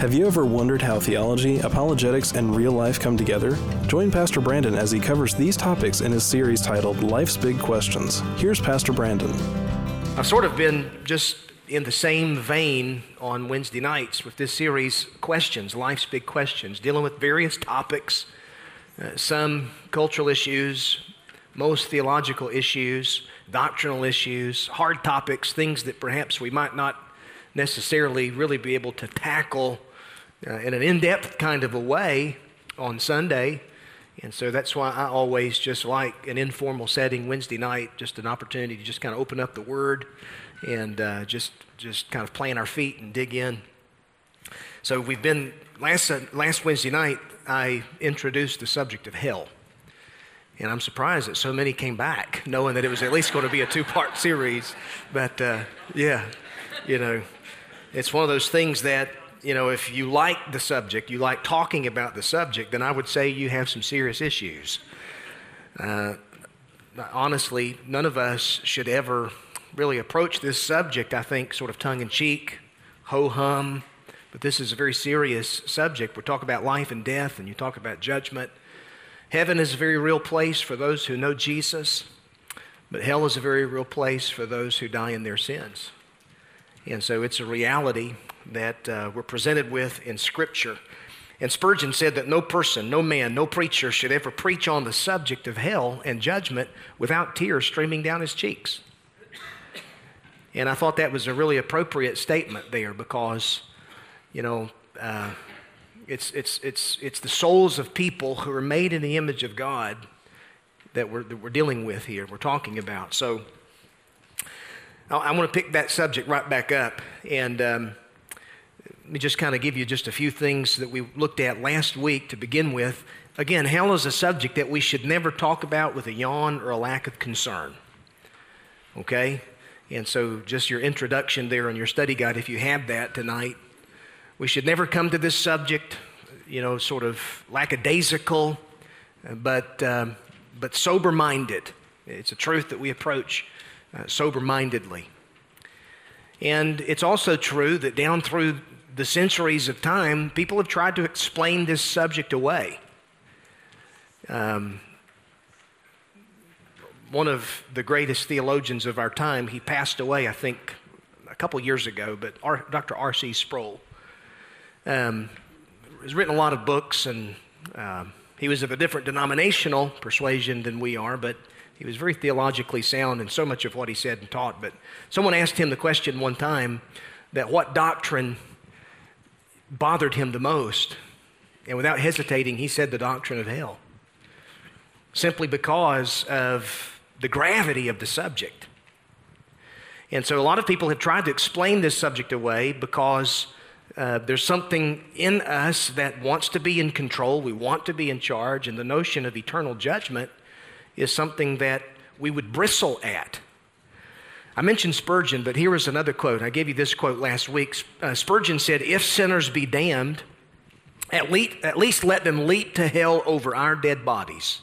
Have you ever wondered how theology, apologetics, and real life come together? Join Pastor Brandon as he covers these topics in his series titled Life's Big Questions. Here's Pastor Brandon. I've sort of been just in the same vein on Wednesday nights with this series, Questions, Life's Big Questions, dealing with various topics, uh, some cultural issues, most theological issues, doctrinal issues, hard topics, things that perhaps we might not necessarily really be able to tackle uh, in an in depth kind of a way on Sunday. And so that's why I always just like an informal setting Wednesday night, just an opportunity to just kind of open up the Word and uh, just just kind of plant our feet and dig in. So we've been last last Wednesday night. I introduced the subject of hell, and I'm surprised that so many came back, knowing that it was at least going to be a two part series. But uh, yeah, you know, it's one of those things that you know, if you like the subject, you like talking about the subject, then I would say you have some serious issues. Uh, honestly, none of us should ever really approach this subject, I think, sort of tongue in cheek, ho hum. But this is a very serious subject. We talk about life and death, and you talk about judgment. Heaven is a very real place for those who know Jesus, but hell is a very real place for those who die in their sins. And so it's a reality that uh, we're presented with in Scripture. And Spurgeon said that no person, no man, no preacher should ever preach on the subject of hell and judgment without tears streaming down his cheeks. And I thought that was a really appropriate statement there because, you know, uh, it's, it's, it's, it's the souls of people who are made in the image of God that we're, that we're dealing with here, we're talking about. So I, I want to pick that subject right back up. And um, let me just kind of give you just a few things that we looked at last week to begin with. Again, hell is a subject that we should never talk about with a yawn or a lack of concern. Okay? And so, just your introduction there on your study guide, if you have that tonight, we should never come to this subject, you know, sort of lackadaisical, but, um, but sober minded. It's a truth that we approach uh, sober mindedly. And it's also true that down through the centuries of time, people have tried to explain this subject away. Um, one of the greatest theologians of our time, he passed away, I think, a couple years ago, but R, Dr. R.C. Sproul. Um, has written a lot of books, and uh, he was of a different denominational persuasion than we are, but he was very theologically sound in so much of what he said and taught. But someone asked him the question one time that what doctrine bothered him the most. And without hesitating, he said the doctrine of hell. Simply because of the gravity of the subject. And so a lot of people have tried to explain this subject away because uh, there's something in us that wants to be in control. We want to be in charge. And the notion of eternal judgment is something that we would bristle at. I mentioned Spurgeon, but here is another quote. I gave you this quote last week. Uh, Spurgeon said, If sinners be damned, at least, at least let them leap to hell over our dead bodies.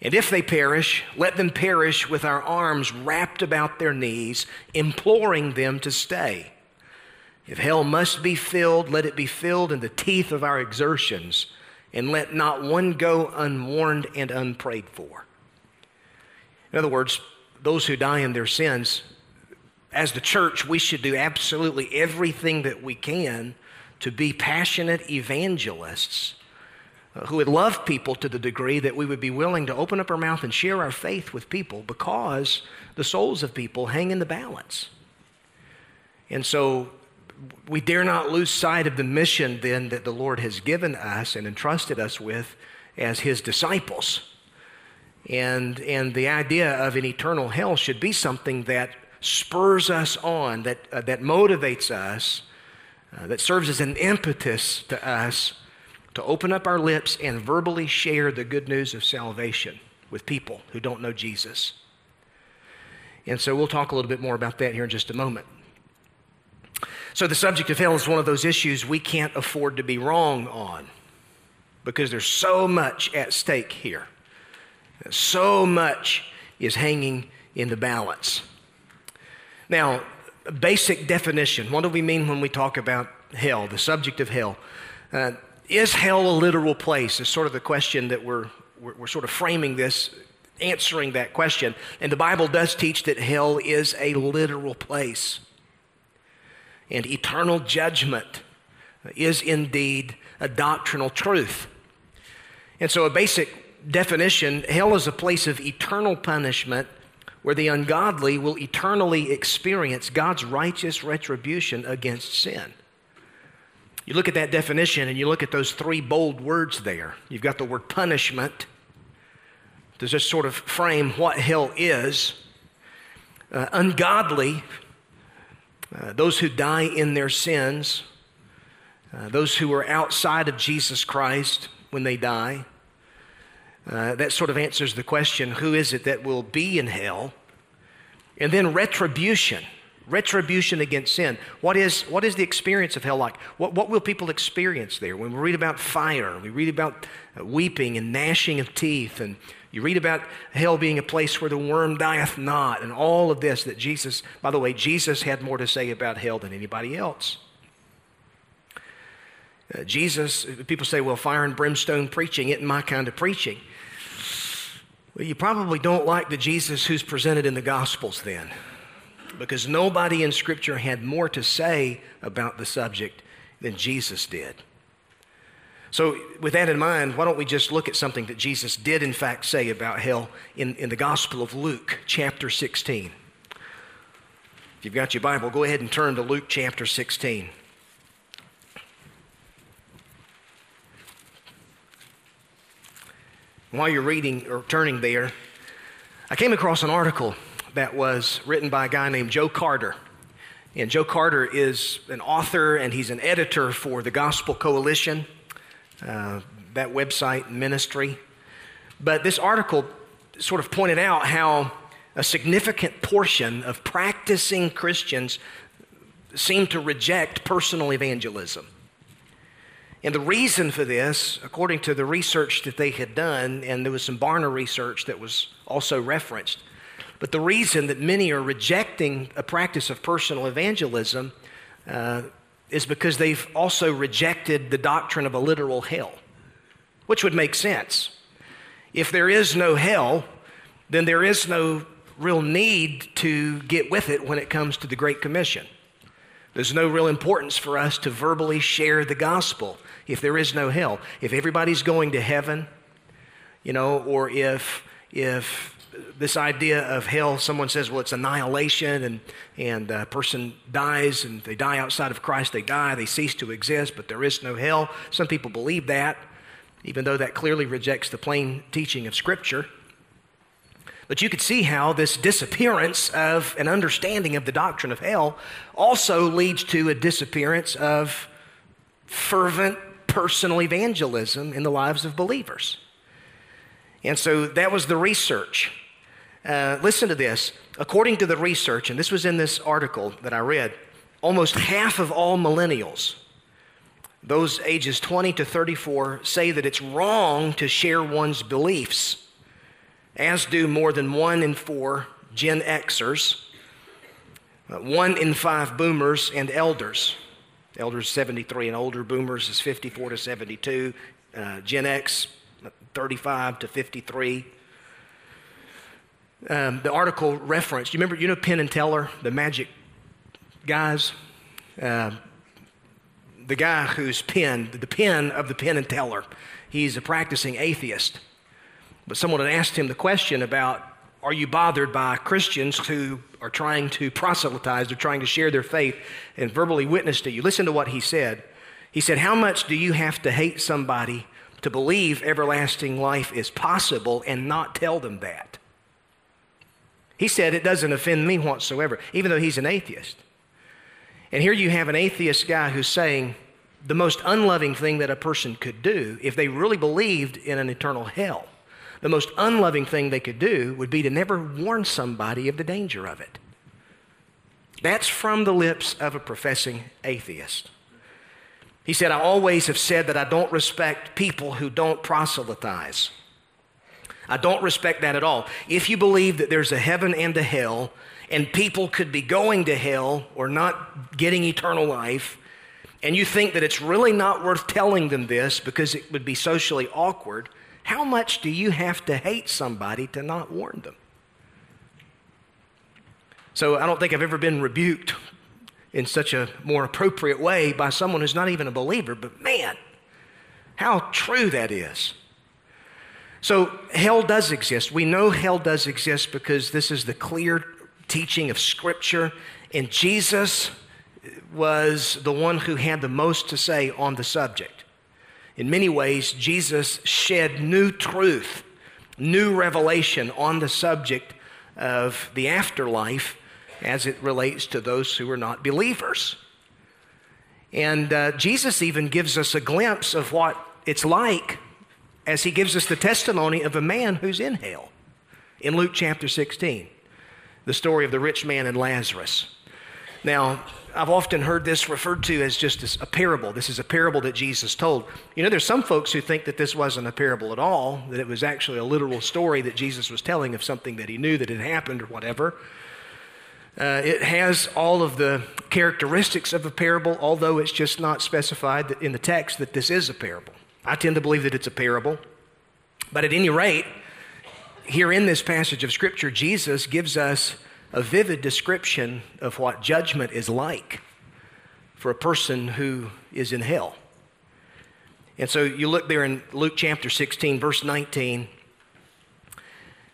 And if they perish, let them perish with our arms wrapped about their knees, imploring them to stay. If hell must be filled, let it be filled in the teeth of our exertions, and let not one go unwarned and unprayed for. In other words, those who die in their sins, as the church, we should do absolutely everything that we can to be passionate evangelists who would love people to the degree that we would be willing to open up our mouth and share our faith with people because the souls of people hang in the balance. And so we dare not lose sight of the mission then that the Lord has given us and entrusted us with as his disciples. And, and the idea of an eternal hell should be something that spurs us on, that, uh, that motivates us, uh, that serves as an impetus to us to open up our lips and verbally share the good news of salvation with people who don't know Jesus. And so we'll talk a little bit more about that here in just a moment. So, the subject of hell is one of those issues we can't afford to be wrong on because there's so much at stake here. So much is hanging in the balance. Now, basic definition what do we mean when we talk about hell, the subject of hell. Uh, is hell a literal place? Is sort of the question that we're, we're, we're sort of framing this, answering that question. And the Bible does teach that hell is a literal place. And eternal judgment is indeed a doctrinal truth. And so, a basic definition hell is a place of eternal punishment where the ungodly will eternally experience God's righteous retribution against sin. You look at that definition and you look at those three bold words there. You've got the word punishment to just sort of frame what hell is. Uh, ungodly, uh, those who die in their sins, uh, those who are outside of Jesus Christ when they die. Uh, that sort of answers the question who is it that will be in hell? And then retribution. Retribution against sin. What is, what is the experience of hell like? What, what will people experience there? When we read about fire, we read about uh, weeping and gnashing of teeth, and you read about hell being a place where the worm dieth not, and all of this that Jesus, by the way, Jesus had more to say about hell than anybody else. Uh, Jesus, people say, well, fire and brimstone preaching isn't my kind of preaching. Well, you probably don't like the Jesus who's presented in the Gospels then, because nobody in Scripture had more to say about the subject than Jesus did. So, with that in mind, why don't we just look at something that Jesus did, in fact, say about hell in, in the Gospel of Luke, chapter 16? If you've got your Bible, go ahead and turn to Luke chapter 16. While you're reading or turning there, I came across an article that was written by a guy named Joe Carter. And Joe Carter is an author and he's an editor for the Gospel Coalition, uh, that website ministry. But this article sort of pointed out how a significant portion of practicing Christians seem to reject personal evangelism. And the reason for this, according to the research that they had done, and there was some Barna research that was also referenced, but the reason that many are rejecting a practice of personal evangelism uh, is because they've also rejected the doctrine of a literal hell, which would make sense. If there is no hell, then there is no real need to get with it when it comes to the Great Commission. There's no real importance for us to verbally share the gospel if there is no hell. If everybody's going to heaven, you know, or if if this idea of hell, someone says, well, it's annihilation, and, and a person dies, and they die outside of Christ, they die, they cease to exist, but there is no hell. Some people believe that, even though that clearly rejects the plain teaching of Scripture. But you could see how this disappearance of an understanding of the doctrine of hell also leads to a disappearance of fervent personal evangelism in the lives of believers. And so that was the research. Uh, listen to this. According to the research, and this was in this article that I read, almost half of all millennials, those ages 20 to 34, say that it's wrong to share one's beliefs, as do more than one in four Gen Xers, uh, one in five boomers, and elders. Elders 73 and older, boomers is 54 to 72, uh, Gen X 35 to 53. Um, the article referenced, you remember, you know Penn and Teller, the magic guys? Uh, the guy who's Penn, the Penn of the Penn and Teller, he's a practicing atheist. But someone had asked him the question about are you bothered by Christians who are trying to proselytize, they're trying to share their faith and verbally witness to you? Listen to what he said. He said, How much do you have to hate somebody to believe everlasting life is possible and not tell them that? He said, It doesn't offend me whatsoever, even though he's an atheist. And here you have an atheist guy who's saying the most unloving thing that a person could do if they really believed in an eternal hell the most unloving thing they could do would be to never warn somebody of the danger of it. That's from the lips of a professing atheist. He said, I always have said that I don't respect people who don't proselytize. I don't respect that at all. If you believe that there's a heaven and a hell, and people could be going to hell or not getting eternal life, and you think that it's really not worth telling them this because it would be socially awkward, how much do you have to hate somebody to not warn them? So I don't think I've ever been rebuked in such a more appropriate way by someone who's not even a believer, but man, how true that is. So hell does exist. We know hell does exist because this is the clear teaching of Scripture, and Jesus was the one who had the most to say on the subject. In many ways, Jesus shed new truth, new revelation on the subject of the afterlife as it relates to those who are not believers. And uh, Jesus even gives us a glimpse of what it's like as he gives us the testimony of a man who's in hell in Luke chapter 16, the story of the rich man and Lazarus. Now, I've often heard this referred to as just a parable. This is a parable that Jesus told. You know, there's some folks who think that this wasn't a parable at all, that it was actually a literal story that Jesus was telling of something that he knew that had happened or whatever. Uh, it has all of the characteristics of a parable, although it's just not specified in the text that this is a parable. I tend to believe that it's a parable. But at any rate, here in this passage of Scripture, Jesus gives us a vivid description of what judgment is like for a person who is in hell. And so you look there in Luke chapter 16, verse 19.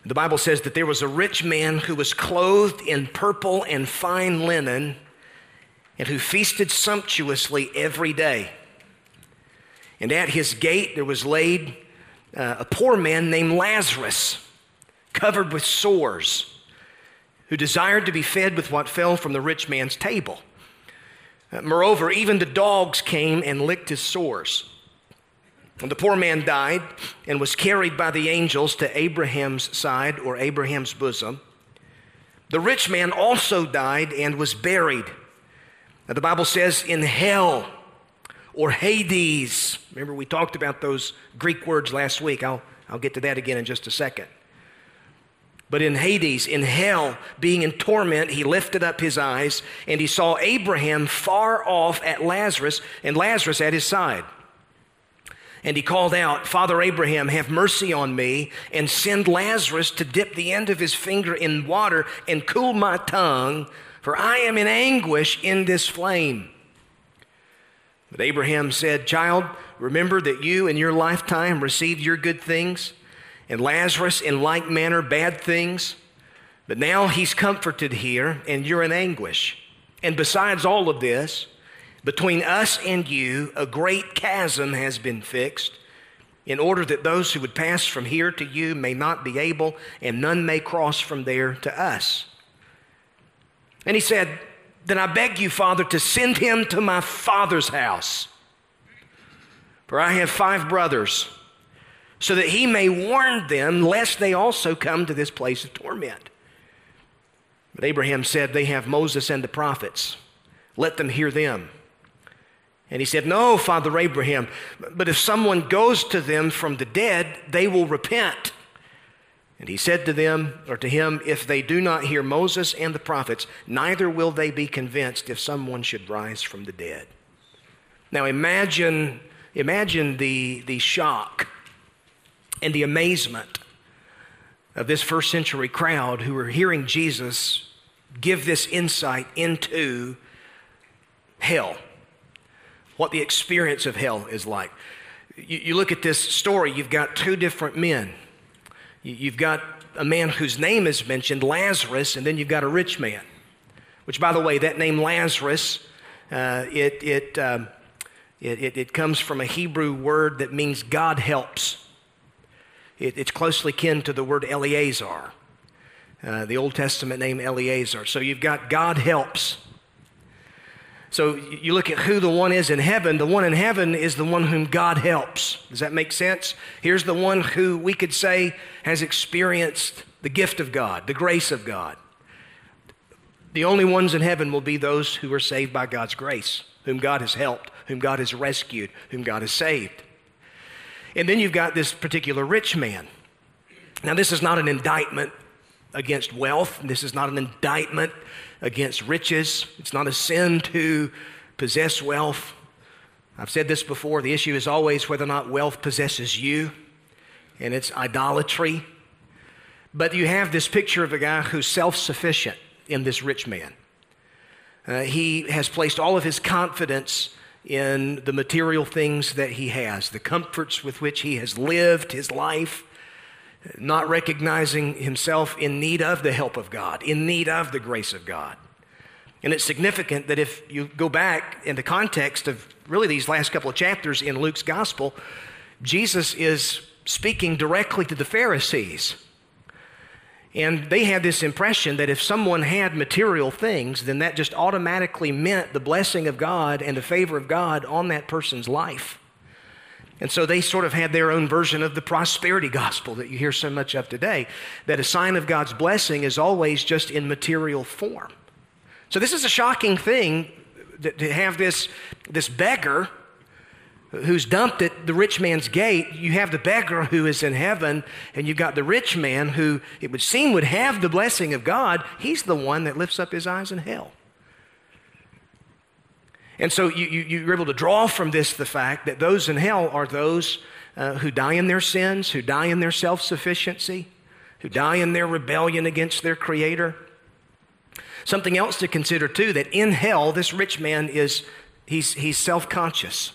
The Bible says that there was a rich man who was clothed in purple and fine linen and who feasted sumptuously every day. And at his gate there was laid uh, a poor man named Lazarus, covered with sores, who desired to be fed with what fell from the rich man's table. Uh, moreover, even the dogs came and licked his sores. And the poor man died and was carried by the angels to Abraham's side or Abraham's bosom. The rich man also died and was buried. Now, the Bible says, in hell or Hades. Remember, we talked about those Greek words last week. I'll, I'll get to that again in just a second. But in Hades, in hell, being in torment, he lifted up his eyes and he saw Abraham far off at Lazarus and Lazarus at his side. And he called out, Father Abraham, have mercy on me, and send Lazarus to dip the end of his finger in water and cool my tongue, for I am in anguish in this flame. But Abraham said, Child, remember that you in your lifetime received your good things, and Lazarus in like manner bad things. But now he's comforted here, and you're in anguish. And besides all of this, between us and you, a great chasm has been fixed, in order that those who would pass from here to you may not be able, and none may cross from there to us. And he said, Then I beg you, Father, to send him to my father's house. For I have five brothers, so that he may warn them, lest they also come to this place of torment. But Abraham said, They have Moses and the prophets. Let them hear them. And he said, No, Father Abraham, but if someone goes to them from the dead, they will repent. And he said to them, or to him, If they do not hear Moses and the prophets, neither will they be convinced if someone should rise from the dead. Now imagine, imagine the, the shock and the amazement of this first century crowd who were hearing Jesus give this insight into hell what the experience of hell is like. You, you look at this story, you've got two different men. You, you've got a man whose name is mentioned, Lazarus, and then you've got a rich man. Which, by the way, that name Lazarus, uh, it, it, um, it, it, it, comes from a Hebrew word that means God helps. It, it's closely kin to the word Eleazar, uh, the Old Testament name Eleazar. So you've got God helps. So you look at who the one is in heaven. The one in heaven is the one whom God helps. Does that make sense? Here's the one who we could say has experienced the gift of God, the grace of God. The only ones in heaven will be those who are saved by God's grace, whom God has helped, whom God has rescued, whom God has saved. And then you've got this particular rich man. Now, this is not an indictment against wealth. This is not an indictment against riches. It's not a sin to possess wealth. I've said this before the issue is always whether or not wealth possesses you, and it's idolatry. But you have this picture of a guy who's self sufficient in this rich man. Uh, he has placed all of his confidence in the material things that he has, the comforts with which he has lived his life, not recognizing himself in need of the help of God, in need of the grace of God. And it's significant that if you go back in the context of really these last couple of chapters in Luke's gospel, Jesus is speaking directly to the Pharisees. And they had this impression that if someone had material things, then that just automatically meant the blessing of God and the favor of God on that person's life. And so they sort of had their own version of the prosperity gospel that you hear so much of today, that a sign of God's blessing is always just in material form. So this is a shocking thing to have this, this beggar who's dumped at the rich man's gate. You have the beggar who is in heaven, and you've got the rich man who it would seem would have the blessing of God. He's the one that lifts up his eyes in hell. And so you, you, are able to draw from this the fact that those in hell are those uh, who die in their sins, who die in their self sufficiency, who die in their rebellion against their Creator. Something else to consider too that in hell, this rich man is he's, he's self conscious.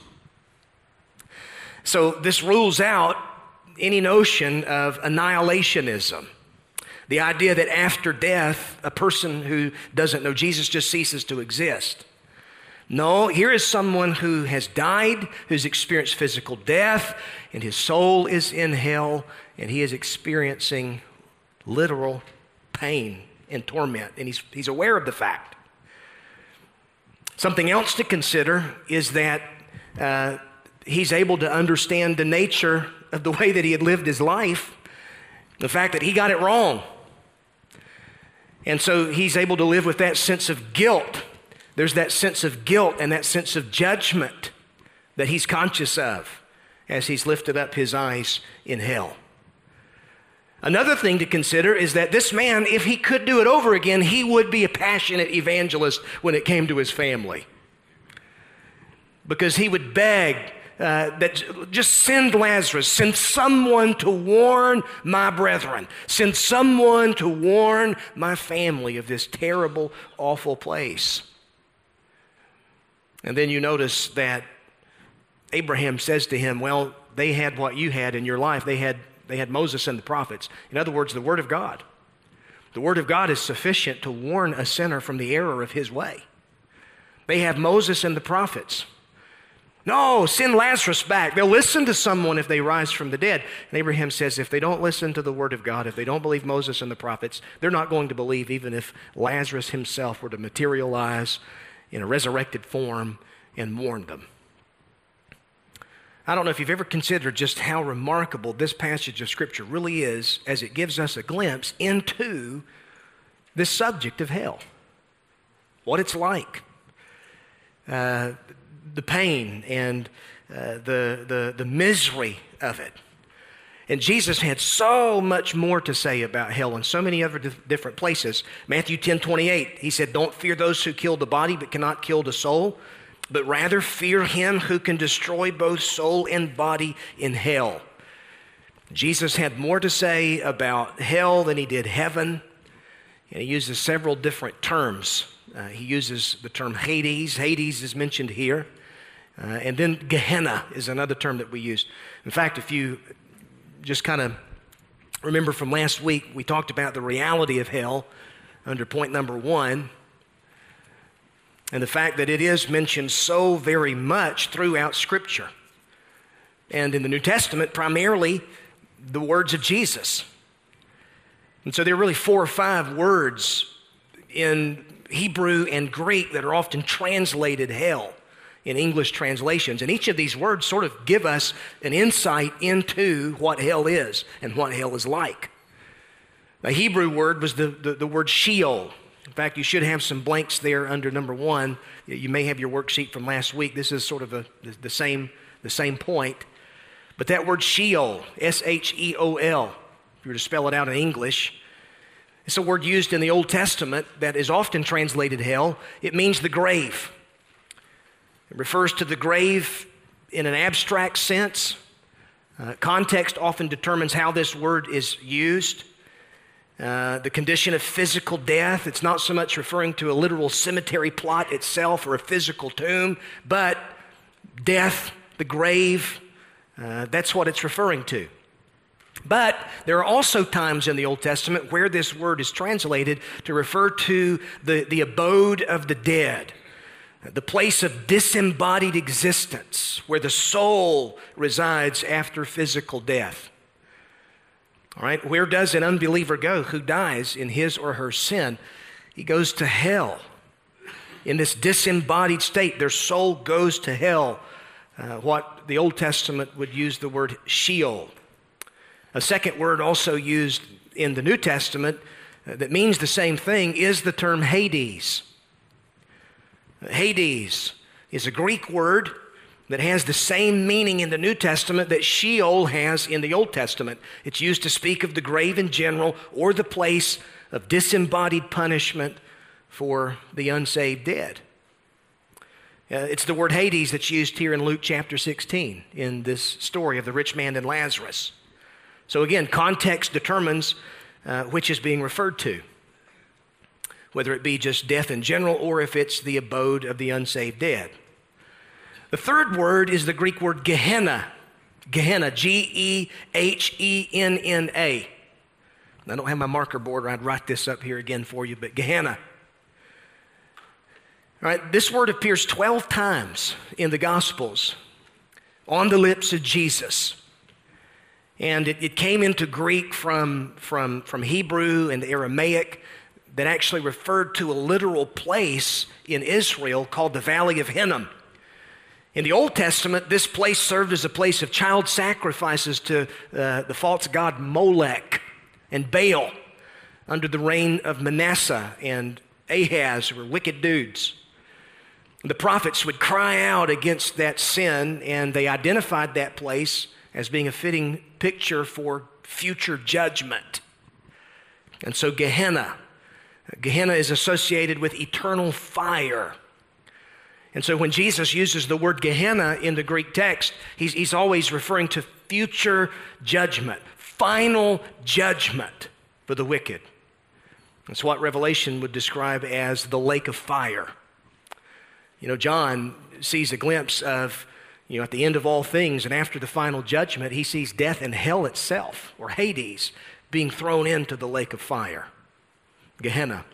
So this rules out any notion of annihilationism. The idea that after death, a person who doesn't know Jesus just ceases to exist. No, here is someone who has died, who's experienced physical death, and his soul is in hell, and he is experiencing literal pain and torment, and he's, he's aware of the fact. Something else to consider is that uh, he's able to understand the nature of the way that he had lived his life, the fact that he got it wrong. And so he's able to live with that sense of guilt. There's that sense of guilt and that sense of judgment that he's conscious of as he's lifted up his eyes in hell. Another thing to consider is that this man, if he could do it over again, he would be a passionate evangelist when it came to his family. Because he would beg uh, that just send Lazarus, send someone to warn my brethren, send someone to warn my family of this terrible, awful place. And then you notice that Abraham says to him, Well, they had what you had in your life. They had they had Moses and the prophets. In other words, the Word of God. The Word of God is sufficient to warn a sinner from the error of his way. They have Moses and the prophets. No, send Lazarus back. They'll listen to someone if they rise from the dead. And Abraham says if they don't listen to the Word of God, if they don't believe Moses and the prophets, they're not going to believe even if Lazarus himself were to materialize in a resurrected form and warn them. I don't know if you've ever considered just how remarkable this passage of Scripture really is as it gives us a glimpse into this subject of hell, what it's like, uh, the pain and uh, the, the, the misery of it. And Jesus had so much more to say about hell in so many other different places. Matthew 10 28, he said, Don't fear those who kill the body but cannot kill the soul but rather fear him who can destroy both soul and body in hell. Jesus had more to say about hell than he did heaven, and he uses several different terms. Uh, he uses the term Hades, Hades is mentioned here, uh, and then Gehenna is another term that we use. In fact, if you just kind of remember from last week, we talked about the reality of hell under point number one and the fact that it is mentioned so very much throughout Scripture. And in the New Testament, primarily the words of Jesus. And so there are really four or five words in Hebrew and Greek that are often translated hell in English translations. And each of these words sort of give us an insight into what hell is and what hell is like. The Hebrew word was the, the, the word Sheol, in fact, you should have some blanks there under number one. You may have your worksheet from last week. This is sort of a, the, same, the same point. But that word Sheol, S H E O L, if you were to spell it out in English, it's a word used in the Old Testament that is often translated hell. It means the grave. It refers to the grave in an abstract sense. Uh, context often determines how this word is used. Uh, the condition of physical death, it's not so much referring to a literal cemetery plot itself or a physical tomb, but death, the grave, uh, that's what it's referring to. But there are also times in the Old Testament where this word is translated to refer to the, the abode of the dead, the place of disembodied existence where the soul resides after physical death. All right, where does an unbeliever go who dies in his or her sin? He goes to hell. In this disembodied state, their soul goes to hell. Uh, what the Old Testament would use the word Sheol. A second word also used in the New Testament uh, that means the same thing is the term Hades. Hades is a Greek word that has the same meaning in the New Testament that Sheol has in the Old Testament. It's used to speak of the grave in general or the place of disembodied punishment for the unsaved dead. Uh, it's the word Hades that's used here in Luke chapter 16 in this story of the rich man and Lazarus. So, again, context determines uh, which is being referred to, whether it be just death in general or if it's the abode of the unsaved dead. The third word is the Greek word Gehenna. Gehenna, G E H E N N A. I don't have my marker board, or I'd write this up here again for you, but Gehenna. All right, this word appears 12 times in the Gospels on the lips of Jesus. And it, it came into Greek from, from, from Hebrew and Aramaic that actually referred to a literal place in Israel called the Valley of Hinnom. In the Old Testament, this place served as a place of child sacrifices to uh, the false god Molech and Baal under the reign of Manasseh and Ahaz, who were wicked dudes. The prophets would cry out against that sin, and they identified that place as being a fitting picture for future judgment. And so, Gehenna, Gehenna is associated with eternal fire. And so, when Jesus uses the word Gehenna in the Greek text, he's, he's always referring to future judgment, final judgment for the wicked. That's what Revelation would describe as the lake of fire. You know, John sees a glimpse of, you know, at the end of all things and after the final judgment, he sees death and hell itself, or Hades, being thrown into the lake of fire, Gehenna.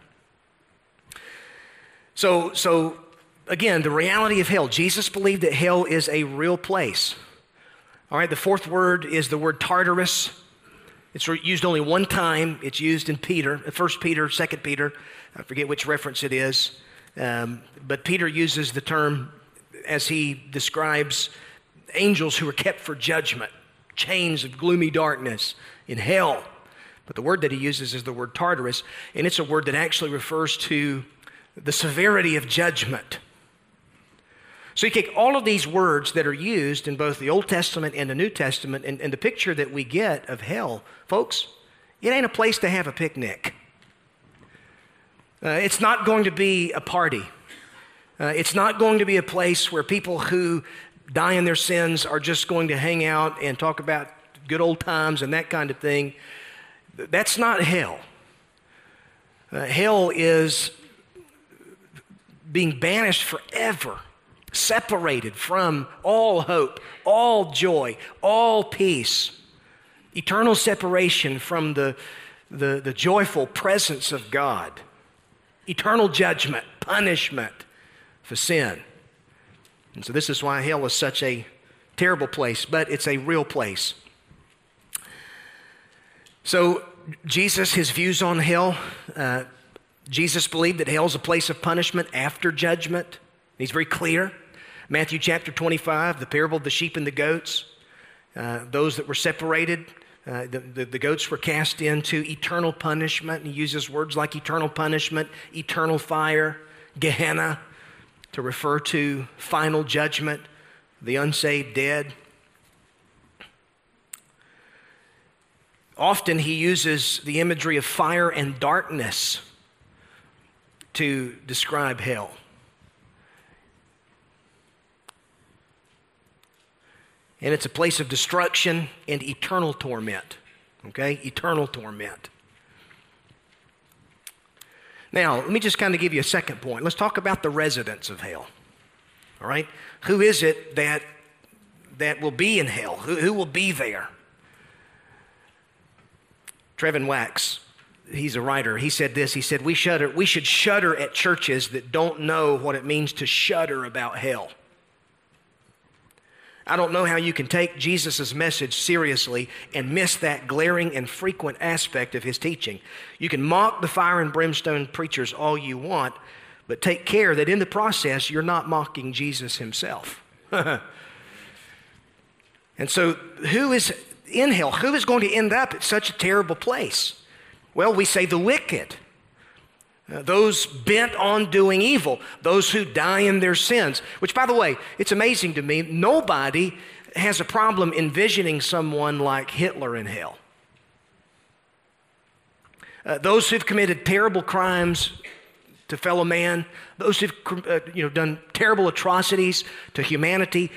So, so again, the reality of hell. Jesus believed that hell is a real place. All right, the fourth word is the word Tartarus. It's used only one time. It's used in Peter, 1 Peter, 2 Peter. I forget which reference it is. Um, but Peter uses the term as he describes angels who are kept for judgment, chains of gloomy darkness in hell. But the word that he uses is the word Tartarus, and it's a word that actually refers to the severity of judgment. So you take all of these words that are used in both the Old Testament and the New Testament, and, and the picture that we get of hell, folks, it ain't a place to have a picnic. Uh, it's not going to be a party. Uh, it's not going to be a place where people who die in their sins are just going to hang out and talk about good old times and that kind of thing. That's not hell. Uh, hell is being banished forever, separated from all hope, all joy, all peace, eternal separation from the, the, the joyful presence of God eternal judgment, punishment for sin. And so, this is why hell is such a terrible place, but it's a real place. So, Jesus, his views on hell, uh, Jesus believed that hell is a place of punishment after judgment. He's very clear. Matthew chapter 25, the parable of the sheep and the goats, uh, those that were separated uh, the, the, the, goats were cast into eternal punishment. He uses words like eternal punishment, eternal fire, Gehenna, to refer to final judgment, the unsaved dead. Often he uses the imagery of fire and darkness to describe hell. And it's a place of destruction and eternal torment. Okay? Eternal torment. Now, let me just kind of give you a second point. Let's talk about the residents of hell. All right? Who is it that, that will be in hell? Who, who will be there? Trevin Wax, he's a writer. He said this. He said, we, shudder, we should shudder at churches that don't know what it means to shudder about hell. I don't know how you can take Jesus' message seriously and miss that glaring and frequent aspect of his teaching. You can mock the fire and brimstone preachers all you want, but take care that in the process you're not mocking Jesus himself. and so, who is in hell? Who is going to end up at such a terrible place? Well, we say the wicked. Uh, those bent on doing evil, those who die in their sins. Which, by the way, it's amazing to me, nobody has a problem envisioning someone like Hitler in hell. Uh, those who've committed terrible crimes to fellow man, those who've uh, you know, done terrible atrocities to humanity,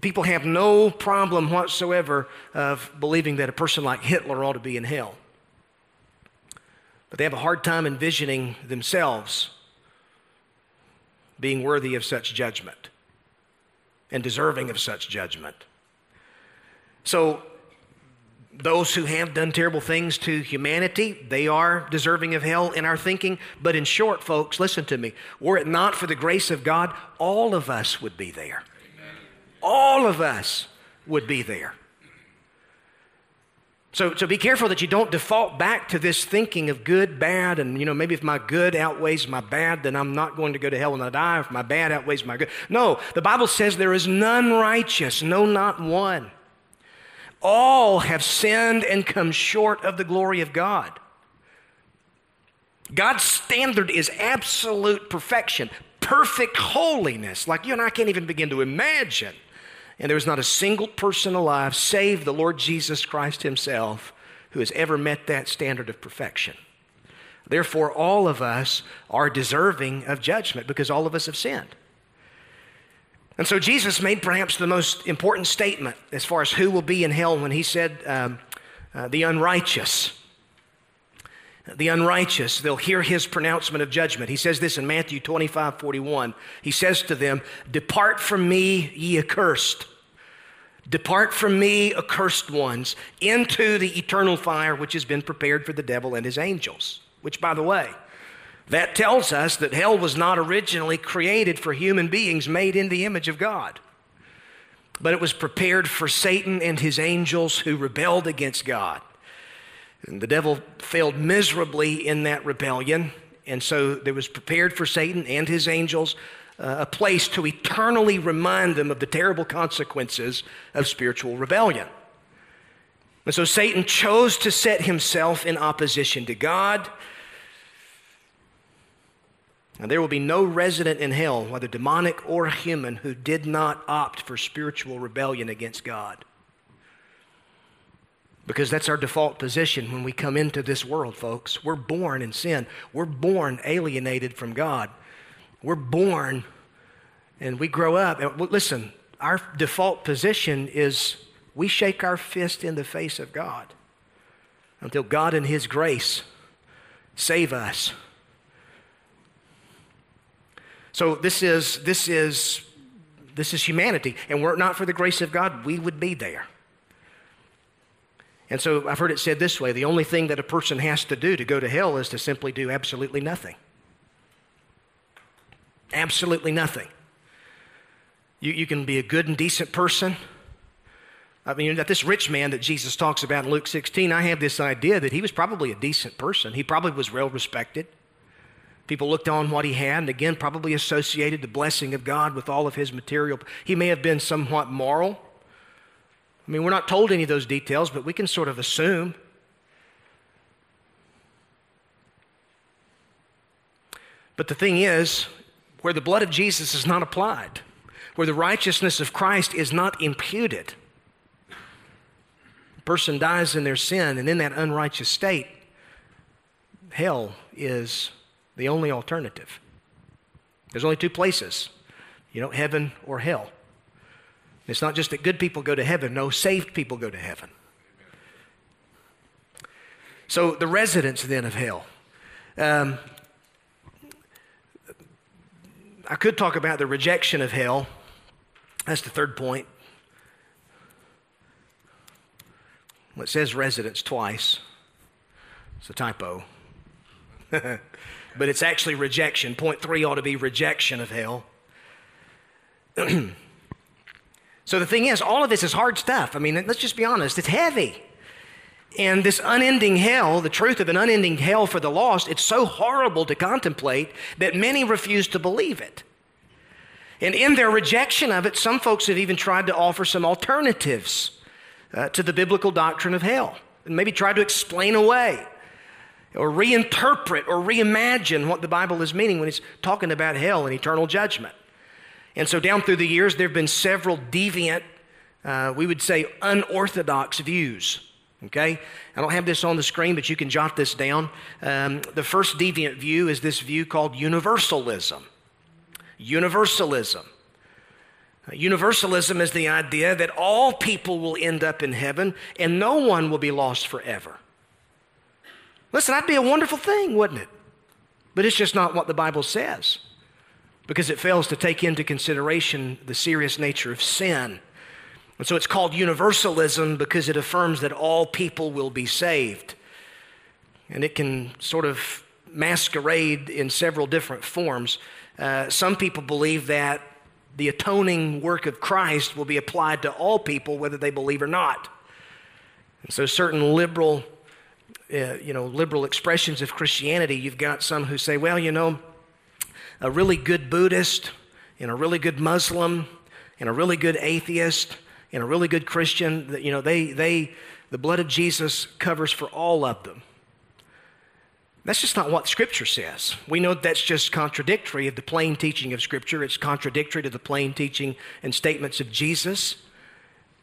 people have no problem whatsoever of believing that a person like Hitler ought to be in hell. But they have a hard time envisioning themselves being worthy of such judgment and deserving of such judgment. So, those who have done terrible things to humanity, they are deserving of hell in our thinking. But in short, folks, listen to me. Were it not for the grace of God, all of us would be there. All of us would be there. So, so be careful that you don't default back to this thinking of good, bad, and you know, maybe if my good outweighs my bad, then I'm not going to go to hell when I die. If my bad outweighs my good. No, the Bible says there is none righteous, no, not one. All have sinned and come short of the glory of God. God's standard is absolute perfection, perfect holiness, like you and I can't even begin to imagine. And there is not a single person alive, save the Lord Jesus Christ Himself, who has ever met that standard of perfection. Therefore, all of us are deserving of judgment because all of us have sinned. And so Jesus made perhaps the most important statement as far as who will be in hell when he said, um, uh, the unrighteous the unrighteous, they'll hear his pronouncement of judgment. He says this in Matthew 25 41. He says to them, Depart from me, ye accursed. Depart from me, accursed ones, into the eternal fire which has been prepared for the devil and his angels. Which, by the way, that tells us that hell was not originally created for human beings made in the image of God, but it was prepared for Satan and his angels who rebelled against God. And the devil failed miserably in that rebellion. And so there was prepared for Satan and his angels uh, a place to eternally remind them of the terrible consequences of spiritual rebellion. And so Satan chose to set himself in opposition to God. And there will be no resident in hell, whether demonic or human, who did not opt for spiritual rebellion against God. Because that's our default position when we come into this world, folks. We're born in sin. We're born alienated from God. We're born and we grow up. And listen, our default position is we shake our fist in the face of God until God in His grace save us. So this is this is this is humanity, and were it not for the grace of God, we would be there. And so I've heard it said this way the only thing that a person has to do to go to hell is to simply do absolutely nothing. Absolutely nothing. You, you can be a good and decent person. I mean, that this rich man that Jesus talks about in Luke 16, I have this idea that he was probably a decent person. He probably was well respected. People looked on what he had, and again, probably associated the blessing of God with all of his material. He may have been somewhat moral. I mean, we're not told any of those details, but we can sort of assume. But the thing is, where the blood of Jesus is not applied, where the righteousness of Christ is not imputed, a person dies in their sin, and in that unrighteous state, hell is the only alternative. There's only two places, you know, heaven or hell. It's not just that good people go to heaven, no, saved people go to heaven. So, the residents then of hell. Um, I could talk about the rejection of hell. That's the third point. Well, it says residence twice. It's a typo. but it's actually rejection. Point three ought to be rejection of hell. so the thing is, all of this is hard stuff. I mean, let's just be honest, it's heavy. And this unending hell, the truth of an unending hell for the lost, it's so horrible to contemplate that many refuse to believe it. And in their rejection of it, some folks have even tried to offer some alternatives uh, to the biblical doctrine of hell and maybe tried to explain away or reinterpret or reimagine what the Bible is meaning when it's talking about hell and eternal judgment. And so, down through the years, there have been several deviant, uh, we would say unorthodox views Okay? I don't have this on the screen, but you can jot this down. Um, the first deviant view is this view called universalism. Universalism. Uh, universalism is the idea that all people will end up in heaven and no one will be lost forever. Listen, that'd be a wonderful thing, wouldn't it? But it's just not what the Bible says because it fails to take into consideration the serious nature of sin and so it's called universalism because it affirms that all people will be saved. And it can sort of masquerade in several different forms. Uh, some people believe that the atoning work of Christ will be applied to all people, whether they believe or not. And so certain liberal, uh, you know, liberal expressions of Christianity, you've got some who say, well, you know, a really good Buddhist and a really good Muslim and a really good atheist and a really good Christian, that, you know, they, they, the blood of Jesus covers for all of them. That's just not what Scripture says. We know that's just contradictory of the plain teaching of Scripture. It's contradictory to the plain teaching and statements of Jesus.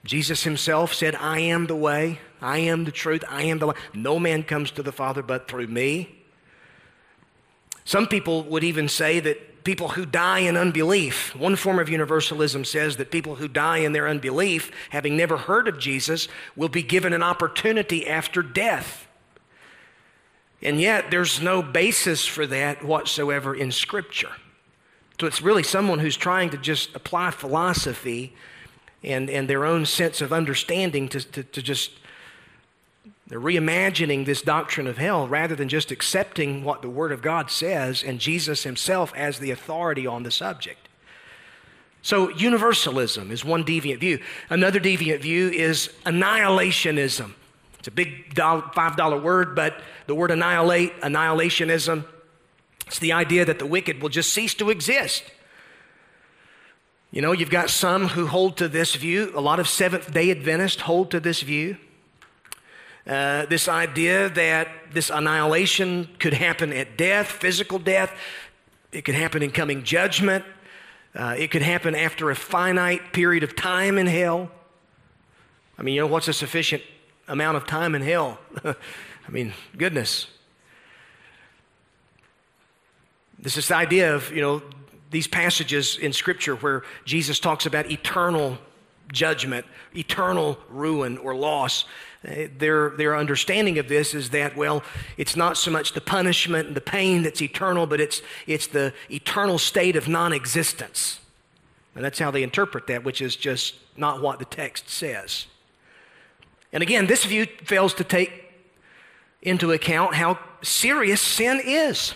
Jesus himself said, I am the way, I am the truth, I am the life. No man comes to the Father but through me. Some people would even say that people who die in unbelief. One form of universalism says that people who die in their unbelief, having never heard of Jesus, will be given an opportunity after death. And yet, there's no basis for that whatsoever in Scripture. So it's really someone who's trying to just apply philosophy and, and their own sense of understanding to, to, to just they're reimagining this doctrine of hell rather than just accepting what the Word of God says and Jesus Himself as the authority on the subject. So, universalism is one deviant view. Another deviant view is annihilationism. It's a big $5 word, but the word annihilate, annihilationism, it's the idea that the wicked will just cease to exist. You know, you've got some who hold to this view. A lot of Seventh day Adventists hold to this view. Uh, this idea that this annihilation could happen at death, physical death, it could happen in coming judgment, uh, it could happen after a finite period of time in hell. I mean, you know, what's a sufficient amount of time in hell? I mean, goodness. This is the idea of, you know, these passages in Scripture where Jesus talks about eternal judgment, eternal ruin or loss. Uh, their, their understanding of this is that, well, it's not so much the punishment and the pain that's eternal, but it's, it's the eternal state of non existence. And that's how they interpret that, which is just not what the text says. And again, this view fails to take into account how serious sin is.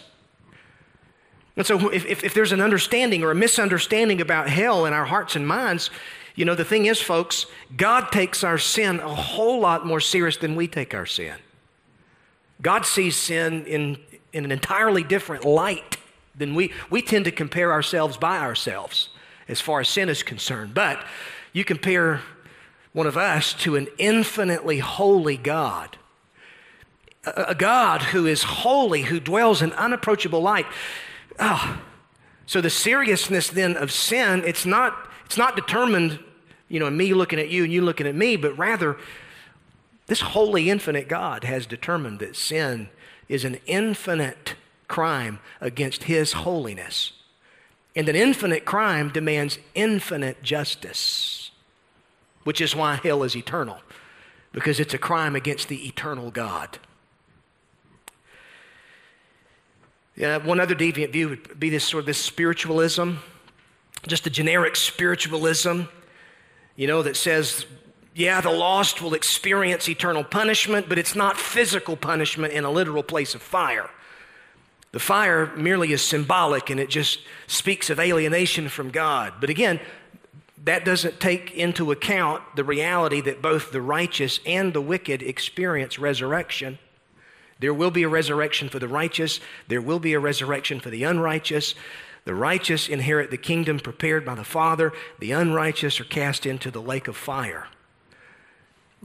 And so, if, if, if, there's an understanding or a misunderstanding about hell in our hearts and minds, you know, the thing is, folks, God takes our sin a whole lot more serious than we take our sin. God sees sin in, in an entirely different light than we. We tend to compare ourselves by ourselves as far as sin is concerned. But you compare one of us to an infinitely holy God. A, a God who is holy, who dwells in unapproachable light. Oh, so the seriousness then of sin, it's not it's not determined, you know, me looking at you and you looking at me, but rather this holy, infinite God has determined that sin is an infinite crime against His holiness. And an infinite crime demands infinite justice. which is why hell is eternal, because it's a crime against the eternal God. Yeah, one other deviant view would be this sort of this spiritualism, just a generic spiritualism, you know, that says, yeah, the lost will experience eternal punishment, but it's not physical punishment in a literal place of fire. The fire merely is symbolic and it just speaks of alienation from God. But again, that doesn't take into account the reality that both the righteous and the wicked experience resurrection. There will be a resurrection for the righteous, there will be a resurrection for the unrighteous. The righteous inherit the kingdom prepared by the Father, the unrighteous are cast into the lake of fire.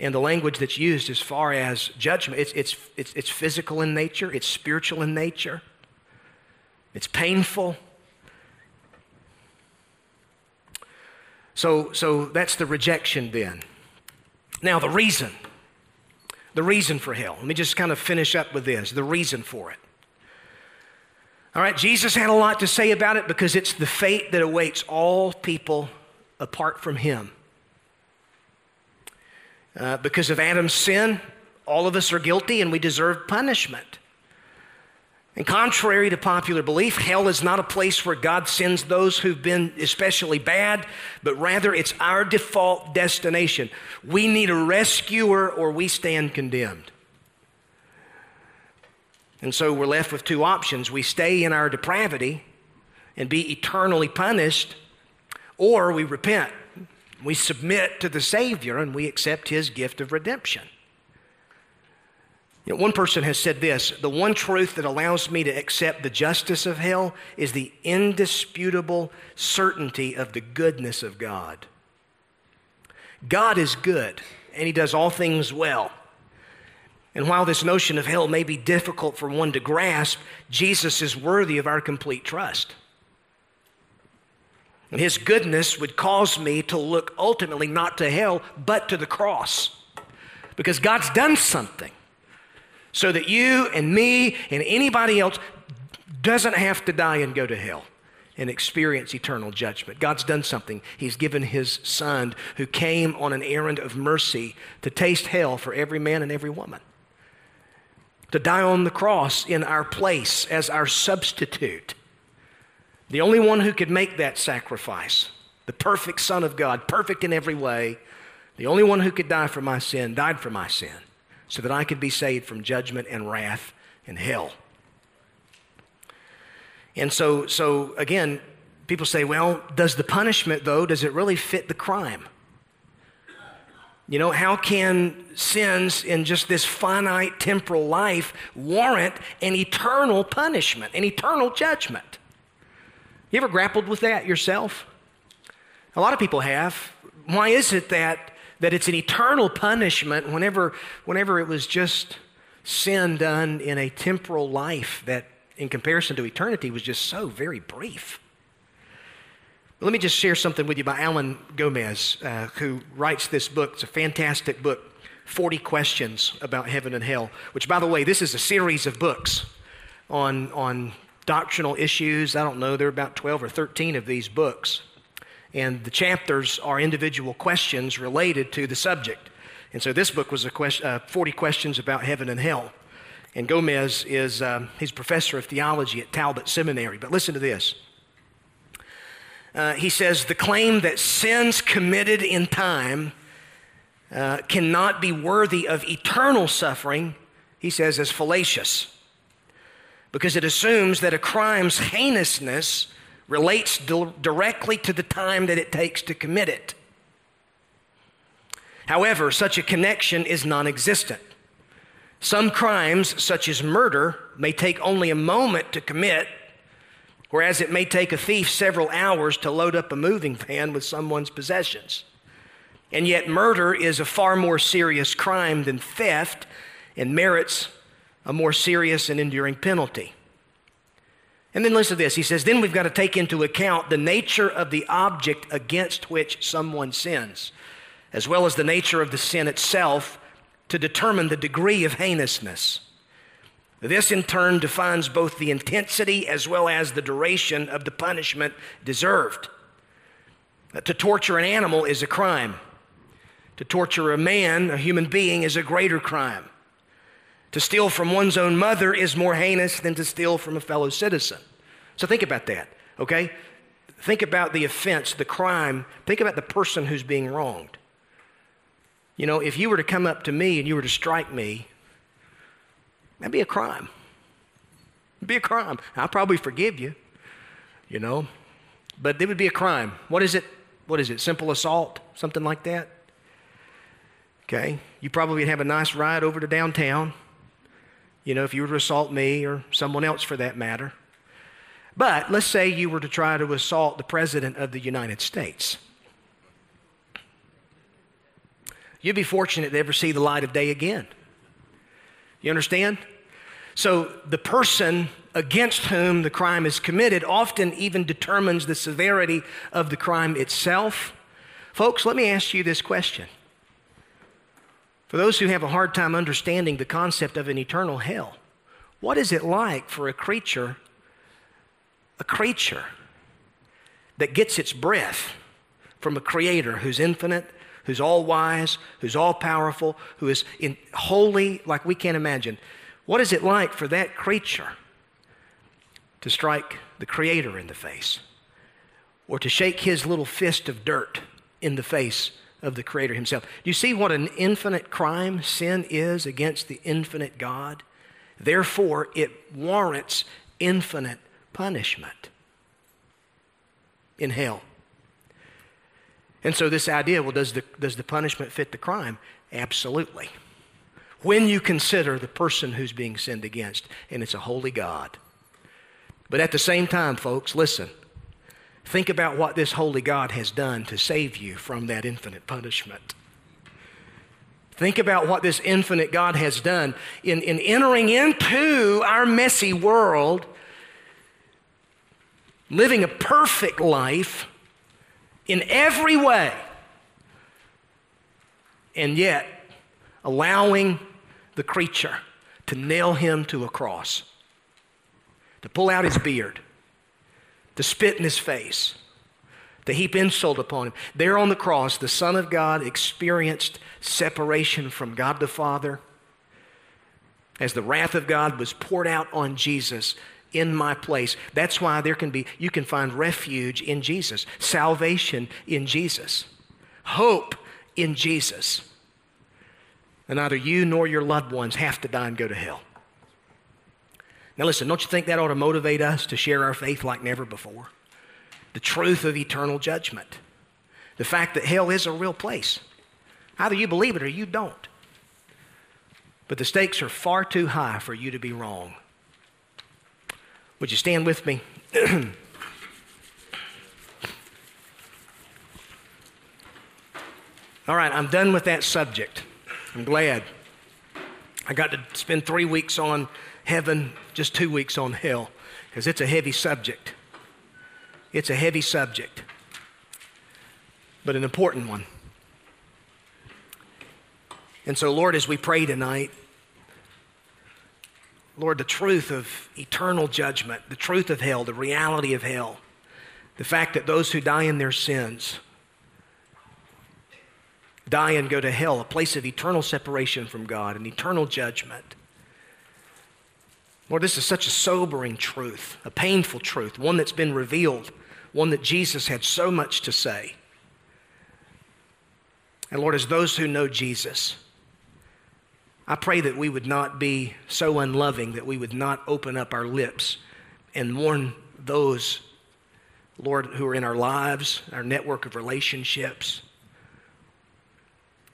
And the language that's used as far as judgment, it's, it's, it's, it's physical in nature, it's spiritual in nature. It's painful. So, so that's the rejection then. Now, the reason. The reason for hell. Let me just kind of finish up with this the reason for it. All right, Jesus had a lot to say about it because it's the fate that awaits all people apart from him. Uh, because of Adam's sin, all of us are guilty and we deserve punishment. And contrary to popular belief, hell is not a place where God sends those who've been especially bad, but rather it's our default destination. We need a rescuer or we stand condemned. And so we're left with two options. We stay in our depravity and be eternally punished, or we repent. We submit to the Savior and we accept His gift of redemption. You know, one person has said this the one truth that allows me to accept the justice of hell is the indisputable certainty of the goodness of God. God is good, and He does all things well. And while this notion of hell may be difficult for one to grasp, Jesus is worthy of our complete trust. And His goodness would cause me to look ultimately not to hell, but to the cross. Because God's done something so that you and me and anybody else doesn't have to die and go to hell and experience eternal judgment. God's done something. He's given his son who came on an errand of mercy to taste hell for every man and every woman. To die on the cross in our place as our substitute. The only one who could make that sacrifice, the perfect Son of God, perfect in every way, the only one who could die for my sin, died for my sin so that I could be saved from judgment and wrath and hell. And so, so again, people say, well, does the punishment, though, does it really fit the crime? You know, how can sins in just this finite temporal life warrant an eternal punishment, an eternal judgment? You ever grappled with that yourself? A lot of people have. Why is it that that it's an eternal punishment whenever, whenever it was just sin done in a temporal life that, in comparison to eternity, was just so very brief. Let me just share something with you by Alan Gomes, uh, who writes this book. It's a fantastic book 40 Questions About Heaven and Hell, which, by the way, this is a series of books on, on doctrinal issues. I don't know, there are about 12 or 13 of these books. And the chapters are individual questions related to the subject. And so this book was a question, uh, 40 questions about heaven and hell. And Gomes is um, he's professor of theology at Talbot Seminary. But listen to this. Uh, he says the claim that sins committed in time uh, cannot be worthy of eternal suffering, he says, is fallacious because it assumes that a crime's heinousness relates directly to the time that it takes to commit it. However, such a connection is non existent. Some crimes, such as murder, may take only a moment to commit, whereas it may take a thief several hours to load up a moving van with someone's possessions. And yet, murder is a far more serious crime than theft and merits a more serious and enduring penalty. And then listen to this. He says, then we've got to take into account the nature of the object against which someone sins, as well as the nature of the sin itself to determine the degree of heinousness. This in turn defines both the intensity as well as the duration of the punishment deserved. To torture an animal is a crime. To torture a man, a human being, is a greater crime. To steal from one's own mother is more heinous than to steal from a fellow citizen. So think about that, okay? Think about the offense, the crime. Think about the person who's being wronged. You know, if you were to come up to me and you were to strike me, that'd be a crime. It'd be a crime. I'll probably forgive you, you know, but it would be a crime. What is it? What is it? Simple assault? Something like that? Okay. You probably would have a nice ride over to downtown, you know, if you were to assault me or someone else for that matter. But let's say you were to try to assault the President of the United States. You'd be fortunate to ever see the light of day again. You understand? So the person against whom the crime is committed often even determines the severity of the crime itself. Folks, let me ask you this question. For those who have a hard time understanding the concept of an eternal hell, what is it like for a creature, a creature that gets its breath from a creator who's infinite, who's all wise, who's all powerful, who is in, holy like we can't imagine. What is it like for that creature to strike the Creator in the face or to shake his little fist of dirt in the face of the Creator Himself? Do you see what an infinite crime sin is against the infinite God? Therefore, it warrants infinite punishment in hell. And so, this idea well, does the, does the punishment fit the crime? Absolutely. When you consider the person who's being sinned against, and it's a holy God. But at the same time, folks, listen. Think about what this holy God has done to save you from that infinite punishment. Think about what this infinite God has done in, in entering into our messy world, living a perfect life in every way, and yet allowing the creature to nail him to a cross, to pull out his beard, to spit in his face, to heap insult upon him. There on the cross, the Son of God experienced separation from God the Father as the wrath of God was poured out on Jesus in my place. That's why there can be, you can find refuge in Jesus, salvation in Jesus, hope in Jesus. And neither you nor your loved ones have to die and go to hell. Now, listen, don't you think that ought to motivate us to share our faith like never before? The truth of eternal judgment. The fact that hell is a real place. Either you believe it or you don't. But the stakes are far too high for you to be wrong. Would you stand with me? All right, I'm done with that subject. I'm glad. I got to spend three weeks on heaven, just two weeks on hell, because it's a heavy subject. It's a heavy subject, but an important one. And so, Lord, as we pray tonight, Lord, the truth of eternal judgment, the truth of hell, the reality of hell, the fact that those who die in their sins die and go to hell, a place of eternal separation from God and eternal judgment. Lord, this is such a sobering truth, a painful truth, one that's been revealed, one that Jesus had so much to say. And Lord, as those who know Jesus, I pray that we would not be so unloving that we would not open up our lips and warn those, Lord, who are in our lives, our network of relationships.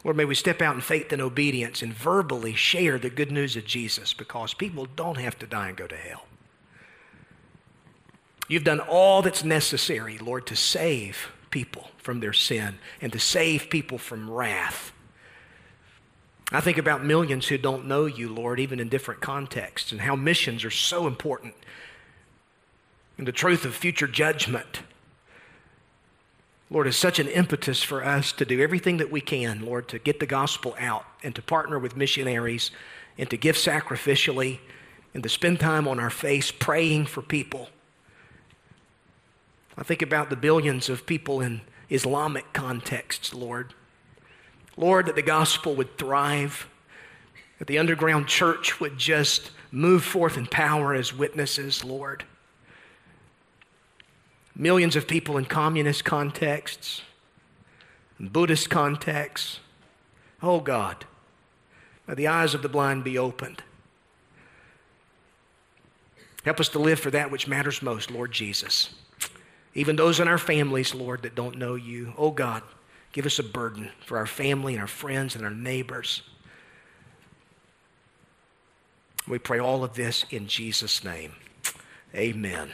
Lord, may we step out in faith and obedience and verbally share the good news of Jesus because people don't have to die and go to hell. You've done all that's necessary, Lord, to save people from their sin and to save people from wrath. I think about millions who don't know you, Lord, even in different contexts, and how missions are so important. And the truth of future judgment, Lord, is such an impetus for us to do everything that we can, Lord, to get the gospel out and to partner with missionaries and to give sacrificially and to spend time on our face praying for people. I think about the billions of people in Islamic contexts, Lord Lord, that the gospel would thrive, that the underground church would just move forth in power as witnesses, Lord. Millions of people in communist contexts, Buddhist contexts. Oh God, may the eyes of the blind be opened. Help us to live for that which matters most, Lord Jesus. Even those in our families, Lord, that don't know you. Oh God, give us a burden for our family and our friends and our neighbors. We pray all of this in Jesus' name. Amen.